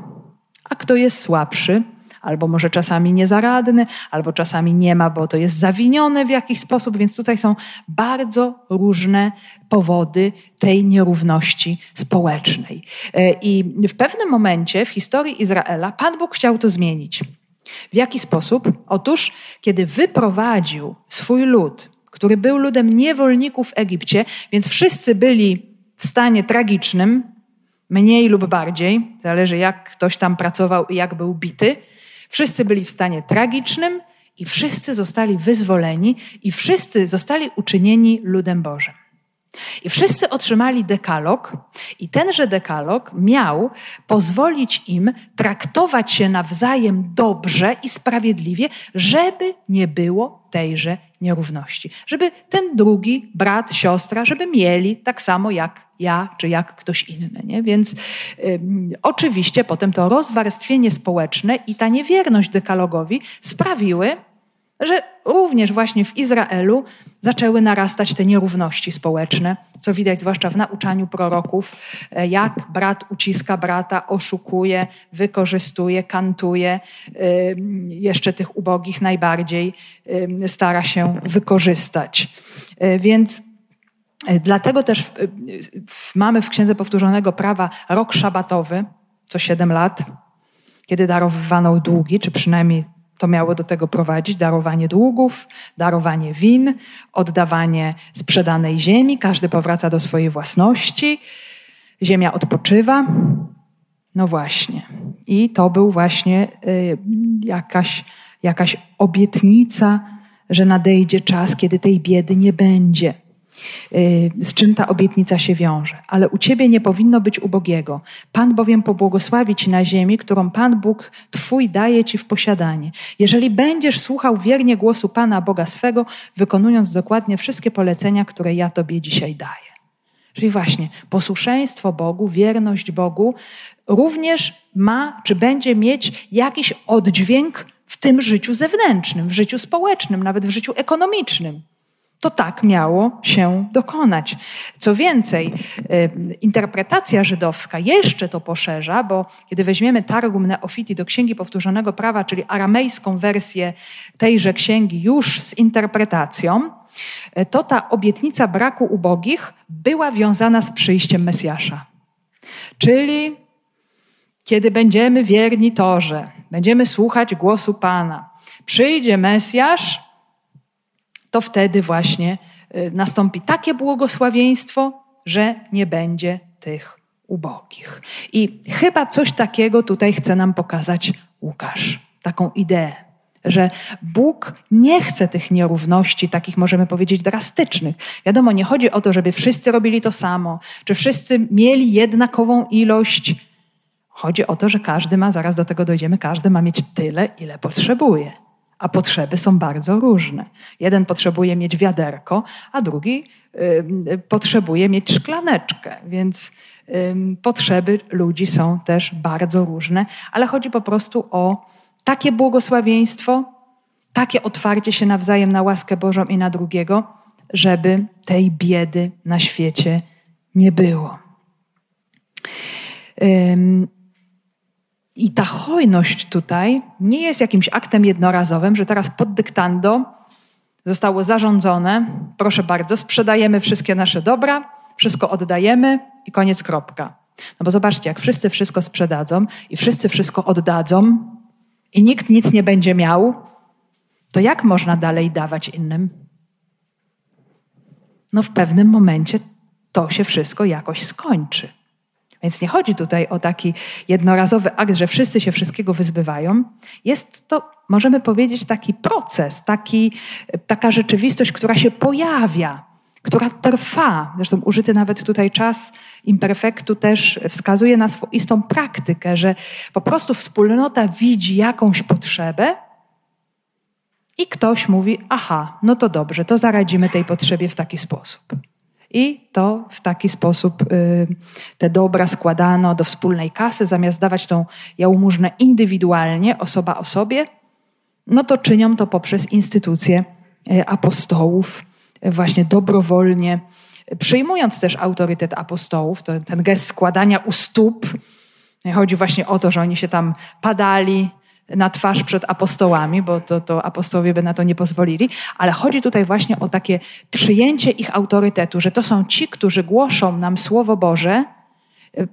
A kto jest słabszy, albo może czasami niezaradny, albo czasami nie ma, bo to jest zawinione w jakiś sposób, więc tutaj są bardzo różne powody tej nierówności społecznej. E, I w pewnym momencie w historii Izraela Pan Bóg chciał to zmienić. W jaki sposób? Otóż, kiedy wyprowadził swój lud, który był ludem niewolników w Egipcie, więc wszyscy byli w stanie tragicznym, mniej lub bardziej, zależy jak ktoś tam pracował i jak był bity, wszyscy byli w stanie tragicznym i wszyscy zostali wyzwoleni i wszyscy zostali uczynieni ludem Bożym. I wszyscy otrzymali dekalog, i tenże dekalog miał pozwolić im traktować się nawzajem dobrze i sprawiedliwie, żeby nie było tejże nierówności. Żeby ten drugi brat, siostra, żeby mieli tak samo jak ja czy jak ktoś inny. Nie? Więc y, oczywiście potem to rozwarstwienie społeczne i ta niewierność dekalogowi sprawiły, że również właśnie w Izraelu zaczęły narastać te nierówności społeczne, co widać zwłaszcza w nauczaniu proroków, e, jak brat uciska brata, oszukuje, wykorzystuje, kantuje, e, jeszcze tych ubogich najbardziej e, stara się wykorzystać. Więc dlatego też mamy w Księdze Powtórzonego Prawa rok szabatowy, co siedem lat, kiedy darowano długi, czy przynajmniej to miało do tego prowadzić darowanie długów, darowanie win, oddawanie sprzedanej ziemi. Każdy powraca do swojej własności. Ziemia odpoczywa. No właśnie. I to był właśnie y, jakaś, jakaś obietnica, że nadejdzie czas, kiedy tej biedy nie będzie. Y, z czym ta obietnica się wiąże. Ale u ciebie nie powinno być ubogiego. Pan bowiem pobłogosławi ci na ziemi, którą Pan Bóg Twój daje ci w posiadanie. Jeżeli będziesz słuchał wiernie głosu Pana Boga swego, wykonując dokładnie wszystkie polecenia, które ja Tobie dzisiaj daję. Czyli właśnie posłuszeństwo Bogu, wierność Bogu również ma, czy będzie mieć jakiś oddźwięk w tym życiu zewnętrznym, w życiu społecznym, nawet w życiu ekonomicznym to tak miało się dokonać. Co więcej, y, interpretacja żydowska jeszcze to poszerza, bo kiedy weźmiemy Targum Neofiti do Księgi Powtórzonego Prawa, czyli aramejską wersję tejże księgi już z interpretacją, y, to ta obietnica braku ubogich była wiązana z przyjściem Mesjasza. Czyli kiedy będziemy wierni Torze, będziemy słuchać głosu Pana, przyjdzie Mesjasz, to wtedy właśnie y, nastąpi takie błogosławieństwo, że nie będzie tych ubogich. I chyba coś takiego tutaj chce nam pokazać Łukasz, taką ideę, że Bóg nie chce tych nierówności, takich możemy powiedzieć drastycznych. Wiadomo, nie chodzi o to, żeby wszyscy robili to samo, czy wszyscy mieli jednakową ilość. Chodzi o to, że każdy ma, zaraz do tego dojdziemy, każdy ma mieć tyle, ile potrzebuje a potrzeby są bardzo różne. Jeden potrzebuje mieć wiaderko, a drugi y, potrzebuje mieć szklaneczkę, więc y, potrzeby ludzi są też bardzo różne, ale chodzi po prostu o takie błogosławieństwo, takie otwarcie się nawzajem na łaskę Bożą i na drugiego, żeby tej biedy na świecie nie było. I ta hojność tutaj nie jest jakimś aktem jednorazowym, że teraz pod dyktando zostało zarządzone, proszę bardzo, sprzedajemy wszystkie nasze dobra, wszystko oddajemy i koniec, kropka. No bo zobaczcie, jak wszyscy wszystko sprzedadzą i wszyscy wszystko oddadzą i nikt nic nie będzie miał, to jak można dalej dawać innym? No w pewnym momencie to się wszystko jakoś skończy. Więc nie chodzi tutaj o taki jednorazowy akt, że wszyscy się wszystkiego wyzbywają. Jest to, możemy powiedzieć, taki proces, taki, taka rzeczywistość, która się pojawia, która trwa. Zresztą użyty nawet tutaj czas imperfektu też wskazuje na swoistą praktykę, że po prostu wspólnota widzi jakąś potrzebę i ktoś mówi: Aha, no to dobrze, to zaradzimy tej potrzebie w taki sposób. I to w taki sposób y, te dobra składano do wspólnej kasy, zamiast dawać tą jałmużnę indywidualnie, osoba osobie, no to czynią to poprzez instytucje y, apostołów, y, właśnie dobrowolnie, przyjmując też autorytet apostołów, to ten gest składania u stóp. Chodzi właśnie o to, że oni się tam padali, na twarz przed apostołami, bo to, to apostołowie by na to nie pozwolili, ale chodzi tutaj właśnie o takie przyjęcie ich autorytetu, że to są ci, którzy głoszą nam Słowo Boże,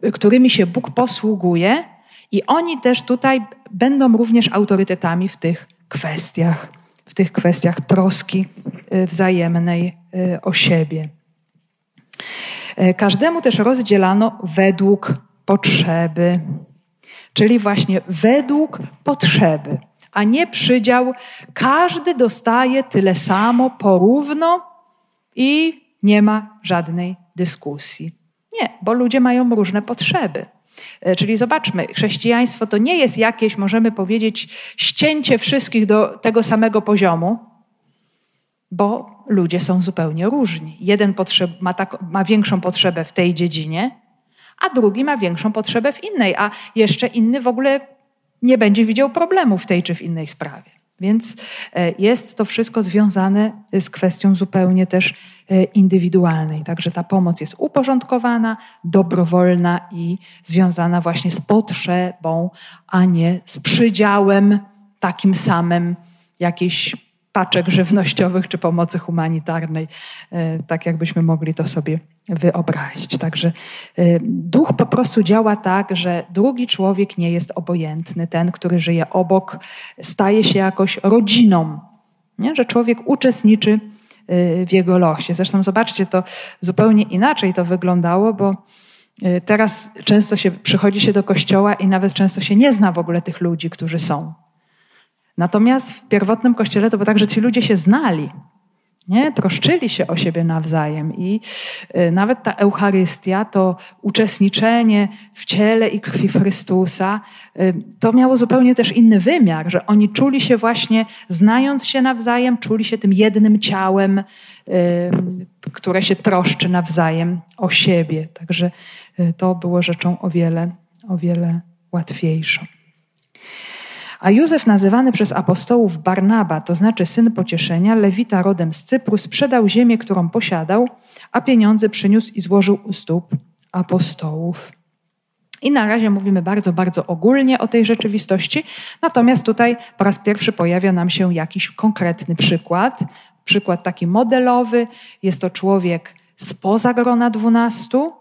y, którymi się Bóg posługuje, i oni też tutaj będą również autorytetami w tych kwestiach, w tych kwestiach troski y, wzajemnej y, o siebie. Każdemu też rozdzielano według potrzeby czyli właśnie według potrzeby, a nie przydział. Każdy dostaje tyle samo, porówno i nie ma żadnej dyskusji. Nie, bo ludzie mają różne potrzeby. E, czyli zobaczmy, chrześcijaństwo to nie jest jakieś, możemy powiedzieć, ścięcie wszystkich do tego samego poziomu, bo ludzie są zupełnie różni. Jeden potrzeb, ma, tak, ma większą potrzebę w tej dziedzinie, a drugi ma większą potrzebę w innej, a jeszcze inny w ogóle nie będzie widział problemu w tej czy w innej sprawie. Więc e, jest to wszystko związane z kwestią zupełnie też e, indywidualnej. Także ta pomoc jest uporządkowana, dobrowolna i związana właśnie z potrzebą, a nie z przydziałem takim samym jakiejś paczek żywnościowych czy pomocy humanitarnej, e, tak jakbyśmy mogli to sobie wyobrazić. Także e, duch po prostu działa tak, że drugi człowiek nie jest obojętny. Ten, który żyje obok, staje się jakoś rodziną, nie? że człowiek uczestniczy e, w jego losie. Zresztą zobaczcie, to zupełnie inaczej to wyglądało, bo teraz często się przychodzi się do kościoła i nawet często się nie zna w ogóle tych ludzi, którzy są. Natomiast w pierwotnym kościele to było tak, że ci ludzie się znali. Nie? Troszczyli się o siebie nawzajem i y, nawet ta Eucharystia, to uczestniczenie w ciele i krwi Chrystusa, y, to miało zupełnie też inny wymiar, że oni czuli się właśnie, znając się nawzajem, czuli się tym jednym ciałem, y, które się troszczy nawzajem o siebie. Także to było rzeczą o wiele, o wiele łatwiejszą. A Józef, nazywany przez apostołów Barnaba, to znaczy syn pocieszenia, lewita rodem z Cypru, sprzedał ziemię, którą posiadał, a pieniądze przyniósł i złożył u stóp apostołów. I na razie mówimy bardzo, bardzo ogólnie o tej rzeczywistości, natomiast tutaj po raz pierwszy pojawia nam się jakiś konkretny przykład. Przykład taki modelowy. Jest to człowiek spoza grona dwunastu.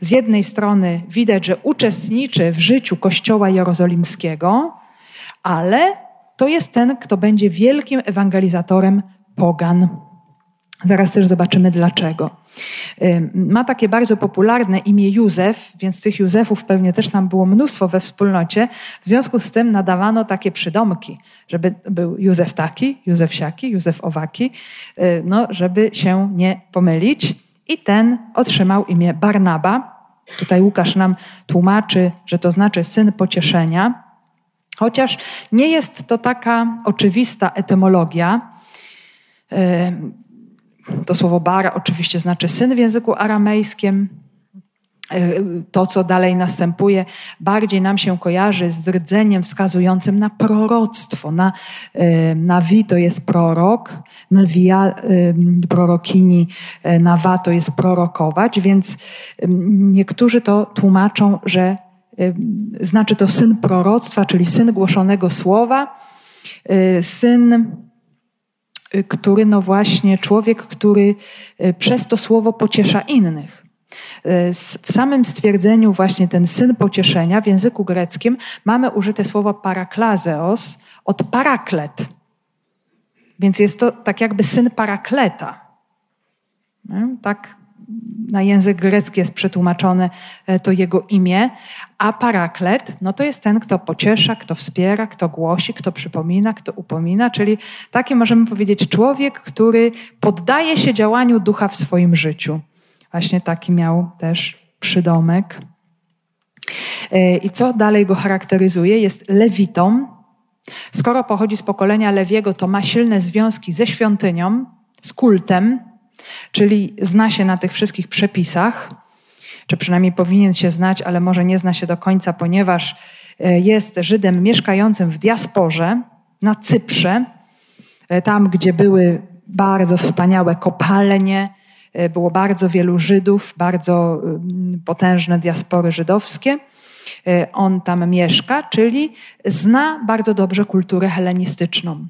Z jednej strony widać, że uczestniczy w życiu Kościoła Jerozolimskiego, ale to jest ten, kto będzie wielkim ewangelizatorem pogan. Zaraz też zobaczymy dlaczego. Ma takie bardzo popularne imię Józef, więc tych Józefów pewnie też tam było mnóstwo we wspólnocie. W związku z tym nadawano takie przydomki, żeby był Józef taki, Józef siaki, Józef owaki, y, no, żeby się nie pomylić. I ten otrzymał imię Barnaba. Tutaj Łukasz nam tłumaczy, że to znaczy syn pocieszenia. Chociaż nie jest to taka oczywista etymologia. E, to słowo bara oczywiście znaczy syn w języku aramejskim. E, to, co dalej następuje, bardziej nam się kojarzy z rdzeniem wskazującym na proroctwo. Na, e, nawi to jest prorok, nawija prorokini, nawa to jest prorokować, więc niektórzy to tłumaczą, że znaczy to syn proroctwa, czyli syn głoszonego słowa, y, syn, y, który, no właśnie, człowiek, który y, przez to słowo pociesza innych. w samym stwierdzeniu właśnie ten syn pocieszenia w języku greckim mamy użyte słowo paraklazeos od paraklet. Więc jest to tak jakby syn parakleta. Tak na język grecki jest przetłumaczone e, to jego imię, a paraklet no to jest ten, kto pociesza, kto wspiera, kto głosi, kto przypomina, kto upomina, czyli taki możemy powiedzieć człowiek, który poddaje się działaniu ducha w swoim życiu. Właśnie taki miał też przydomek. E, I co dalej go charakteryzuje? Jest lewitą. Skoro pochodzi z pokolenia Lewiego, to ma silne związki ze świątynią, z kultem, czyli zna się na tych wszystkich przepisach, czy przynajmniej powinien się znać, ale może nie zna się do końca, ponieważ e, jest Żydem mieszkającym w diasporze na Cyprze, e, tam gdzie były bardzo wspaniałe kopalnie, e, było bardzo wielu Żydów, bardzo mm, potężne diaspory żydowskie. On tam mieszka, czyli zna bardzo dobrze kulturę helenistyczną,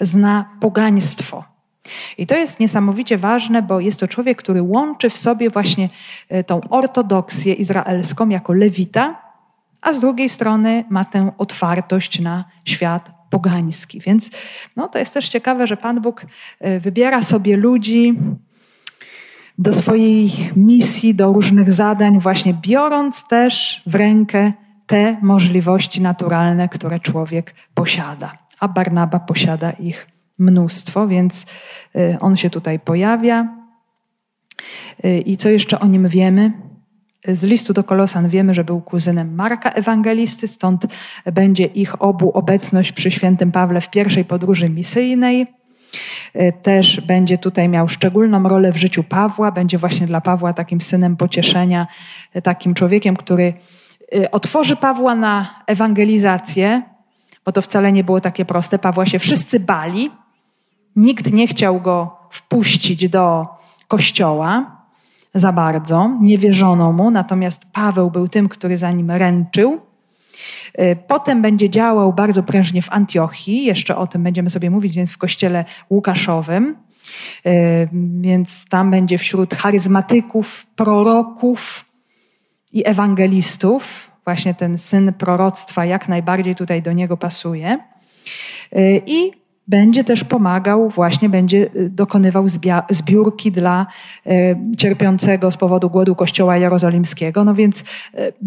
zna pogaństwo. I to jest niesamowicie ważne, bo jest to człowiek, który łączy w sobie właśnie e, tą ortodoksję izraelską jako lewita, a z drugiej strony ma tę otwartość na świat pogański. Więc no, to jest też ciekawe, że Pan Bóg e, wybiera sobie ludzi do swojej misji, do różnych zadań, właśnie biorąc też w rękę te możliwości naturalne, które człowiek posiada. A Barnaba posiada ich mnóstwo, więc y, on się tutaj pojawia. Y, I co jeszcze o nim wiemy? Z listu do Kolosan wiemy, że był kuzynem Marka Ewangelisty, stąd będzie ich obu obecność przy świętym Pawle w pierwszej podróży misyjnej. Y, też będzie tutaj miał szczególną rolę w życiu Pawła, będzie właśnie dla Pawła takim synem pocieszenia, takim człowiekiem, który otworzy Pawła na ewangelizację, bo to wcale nie było takie proste. Pawła się wszyscy bali, Nikt nie chciał go wpuścić do kościoła za bardzo, nie wierzono mu, natomiast Paweł był tym, który za nim ręczył. Y, potem będzie działał bardzo prężnie w Antiochii, jeszcze o tym będziemy sobie mówić, więc w kościele Łukaszowym. Y, więc tam będzie wśród charyzmatyków, proroków i ewangelistów. Właśnie ten syn proroctwa jak najbardziej tutaj do niego pasuje. Y, I będzie też pomagał, właśnie będzie y, dokonywał zbiórki dla y, cierpiącego z powodu głodu Kościoła Jerozolimskiego. No więc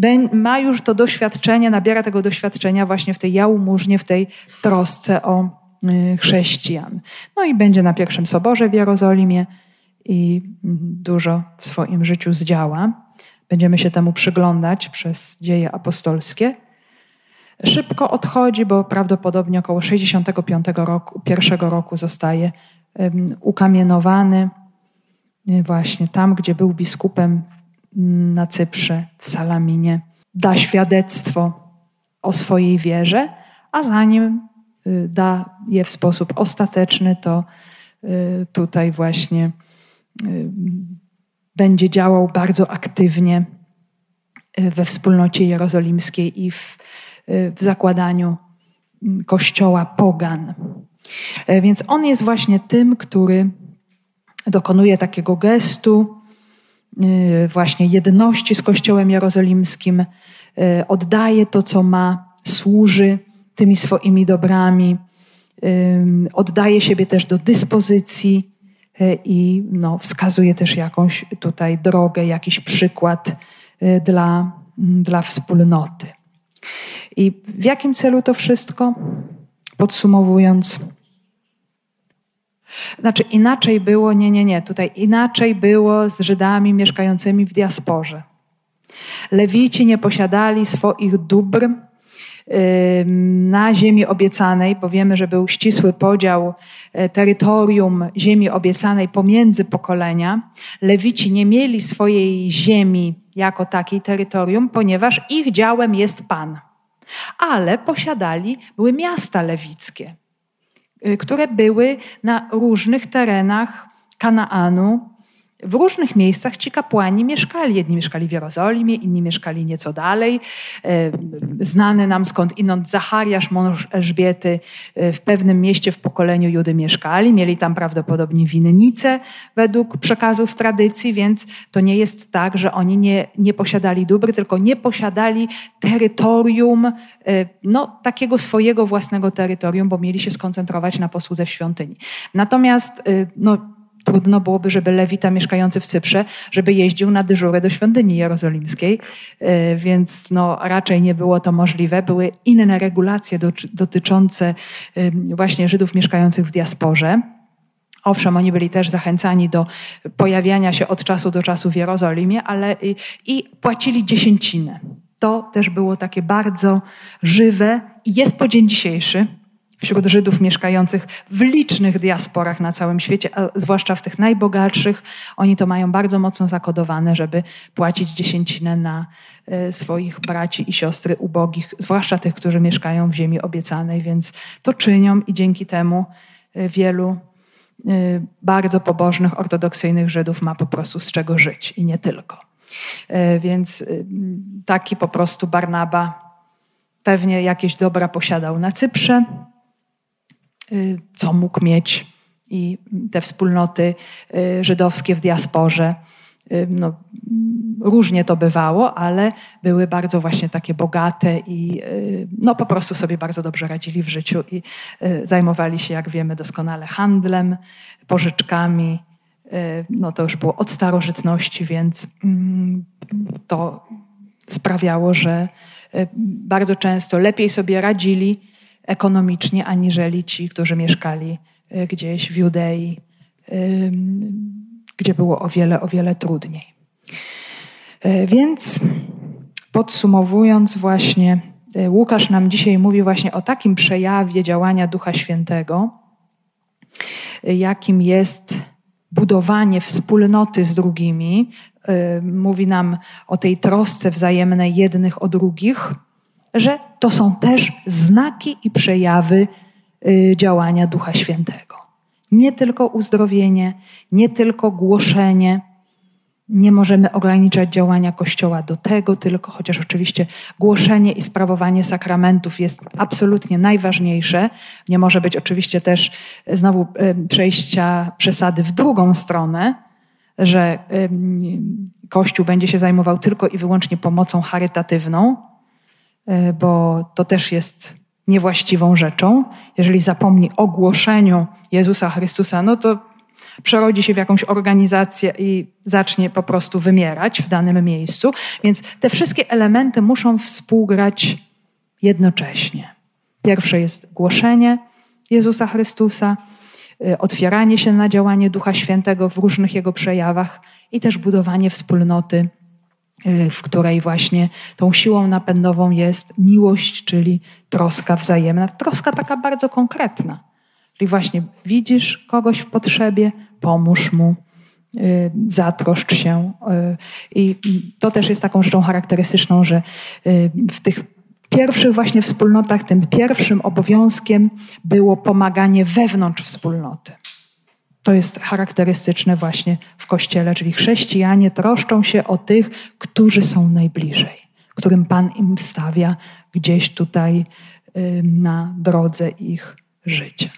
y, ma już to doświadczenie, nabiera tego doświadczenia właśnie w tej jałmużnie, w tej trosce o chrześcijan. No i będzie na pierwszym soborze w Jerozolimie i mm, dużo w swoim życiu zdziała. Będziemy się temu przyglądać przez dzieje apostolskie. Szybko odchodzi, bo prawdopodobnie około 65 roku, pierwszego roku zostaje ukamienowany y, właśnie tam, gdzie był biskupem mm, na Cyprze, w Salaminie. Da świadectwo o swojej wierze, a zanim y, da je w sposób ostateczny, to y, tutaj właśnie będzie działał bardzo aktywnie we wspólnocie jerozolimskiej i w w zakładaniu kościoła pogan. E, więc on jest właśnie tym, który dokonuje takiego gestu e, właśnie jedności z kościołem jerozolimskim, e, oddaje to, co ma, służy tymi swoimi dobrami, oddaje siebie też do dyspozycji i no, wskazuje też jakąś tutaj drogę, jakiś przykład dla, dla wspólnoty. I w jakim celu to wszystko? Podsumowując, znaczy inaczej było, nie, nie, nie, tutaj inaczej było z Żydami mieszkającymi w diasporze. Lewici nie posiadali swoich dóbr na ziemi obiecanej, bo wiemy, że był ścisły podział e, terytorium ziemi obiecanej pomiędzy pokolenia. Lewici nie mieli swojej ziemi jako takiej terytorium, ponieważ ich działem jest Pan ale posiadali, były miasta lewickie, y, które były na różnych terenach Kanaanu, w różnych miejscach ci kapłani mieszkali. Jedni mieszkali w Jerozolimie, inni mieszkali nieco dalej. E, znany nam skąd inąd Zachariasz, mąż Elżbiety, e, w pewnym mieście w pokoleniu Judy mieszkali. Mieli tam prawdopodobnie winnice według przekazów tradycji, więc to nie jest tak, że oni nie, nie posiadali dóbr, tylko nie posiadali terytorium, e, no takiego swojego własnego terytorium, bo mieli się skoncentrować na posłudze w świątyni. Natomiast no, trudno byłoby, żeby lewita mieszkający w Cyprze, żeby jeździł na dyżurę do świątyni jerozolimskiej, e, więc no, raczej nie było to możliwe. Były inne regulacje dotyczące właśnie Żydów mieszkających w diasporze. Owszem, oni byli też zachęcani do pojawiania się od czasu do czasu w Jerozolimie, ale i, i płacili dziesięcinę. To też było takie bardzo żywe i jest po dzień dzisiejszy wśród Żydów mieszkających w licznych diasporach na całym świecie, a zwłaszcza w tych najbogatszych, oni to mają bardzo mocno zakodowane, żeby płacić dziesięcinę na e, swoich braci i siostry ubogich, zwłaszcza tych, którzy mieszkają w ziemi obiecanej, więc to czynią i dzięki temu e, wielu e, bardzo pobożnych, ortodoksyjnych Żydów ma po prostu z czego żyć i nie tylko. Więc taki po prostu Barnaba pewnie jakieś dobra posiadał na Cyprze, co mógł mieć i te wspólnoty y, żydowskie w diasporze. Y, no, różnie to bywało, ale były bardzo właśnie takie bogate i no, po prostu sobie bardzo dobrze radzili w życiu i zajmowali się, jak wiemy doskonale, handlem, pożyczkami. No, to już było od starożytności, więc mm, to sprawiało, że bardzo często lepiej sobie radzili ekonomicznie, aniżeli ci, którzy mieszkali e, gdzieś w Judei, gdzie było o wiele, o wiele trudniej. E, więc podsumowując właśnie, Łukasz nam dzisiaj mówi właśnie o takim przejawie działania Ducha Świętego, jakim jest budowanie wspólnoty z drugimi. Mówi nam o tej trosce wzajemnej jednych o drugich, że to są też znaki i przejawy y, działania Ducha Świętego. Nie tylko uzdrowienie, nie tylko głoszenie. Nie możemy ograniczać działania Kościoła do tego, tylko chociaż oczywiście głoszenie i sprawowanie sakramentów jest absolutnie najważniejsze. Nie może być oczywiście też znowu y, przejścia przesady w drugą stronę, że Kościół będzie się zajmował tylko i wyłącznie pomocą charytatywną, bo to też jest niewłaściwą rzeczą. Jeżeli zapomni o głoszeniu Jezusa Chrystusa, no to przerodzi się w jakąś organizację i zacznie po prostu wymierać w danym miejscu. Więc te wszystkie elementy muszą współgrać jednocześnie. Pierwsze jest głoszenie Jezusa Chrystusa, e, otwieranie się na działanie Ducha Świętego w różnych jego przejawach i też budowanie wspólnoty w której właśnie tą siłą napędową jest miłość, czyli troska wzajemna. Troska taka bardzo konkretna. Czyli właśnie widzisz kogoś w potrzebie, pomóż mu, y, zatroszcz się. Y, I to też jest taką rzeczą charakterystyczną, że w tych pierwszych właśnie wspólnotach tym pierwszym obowiązkiem było pomaganie wewnątrz wspólnoty. To jest charakterystyczne właśnie w Kościele, czyli chrześcijanie troszczą się o tych, którzy są najbliżej, którym Pan im stawia gdzieś tutaj na drodze ich życia.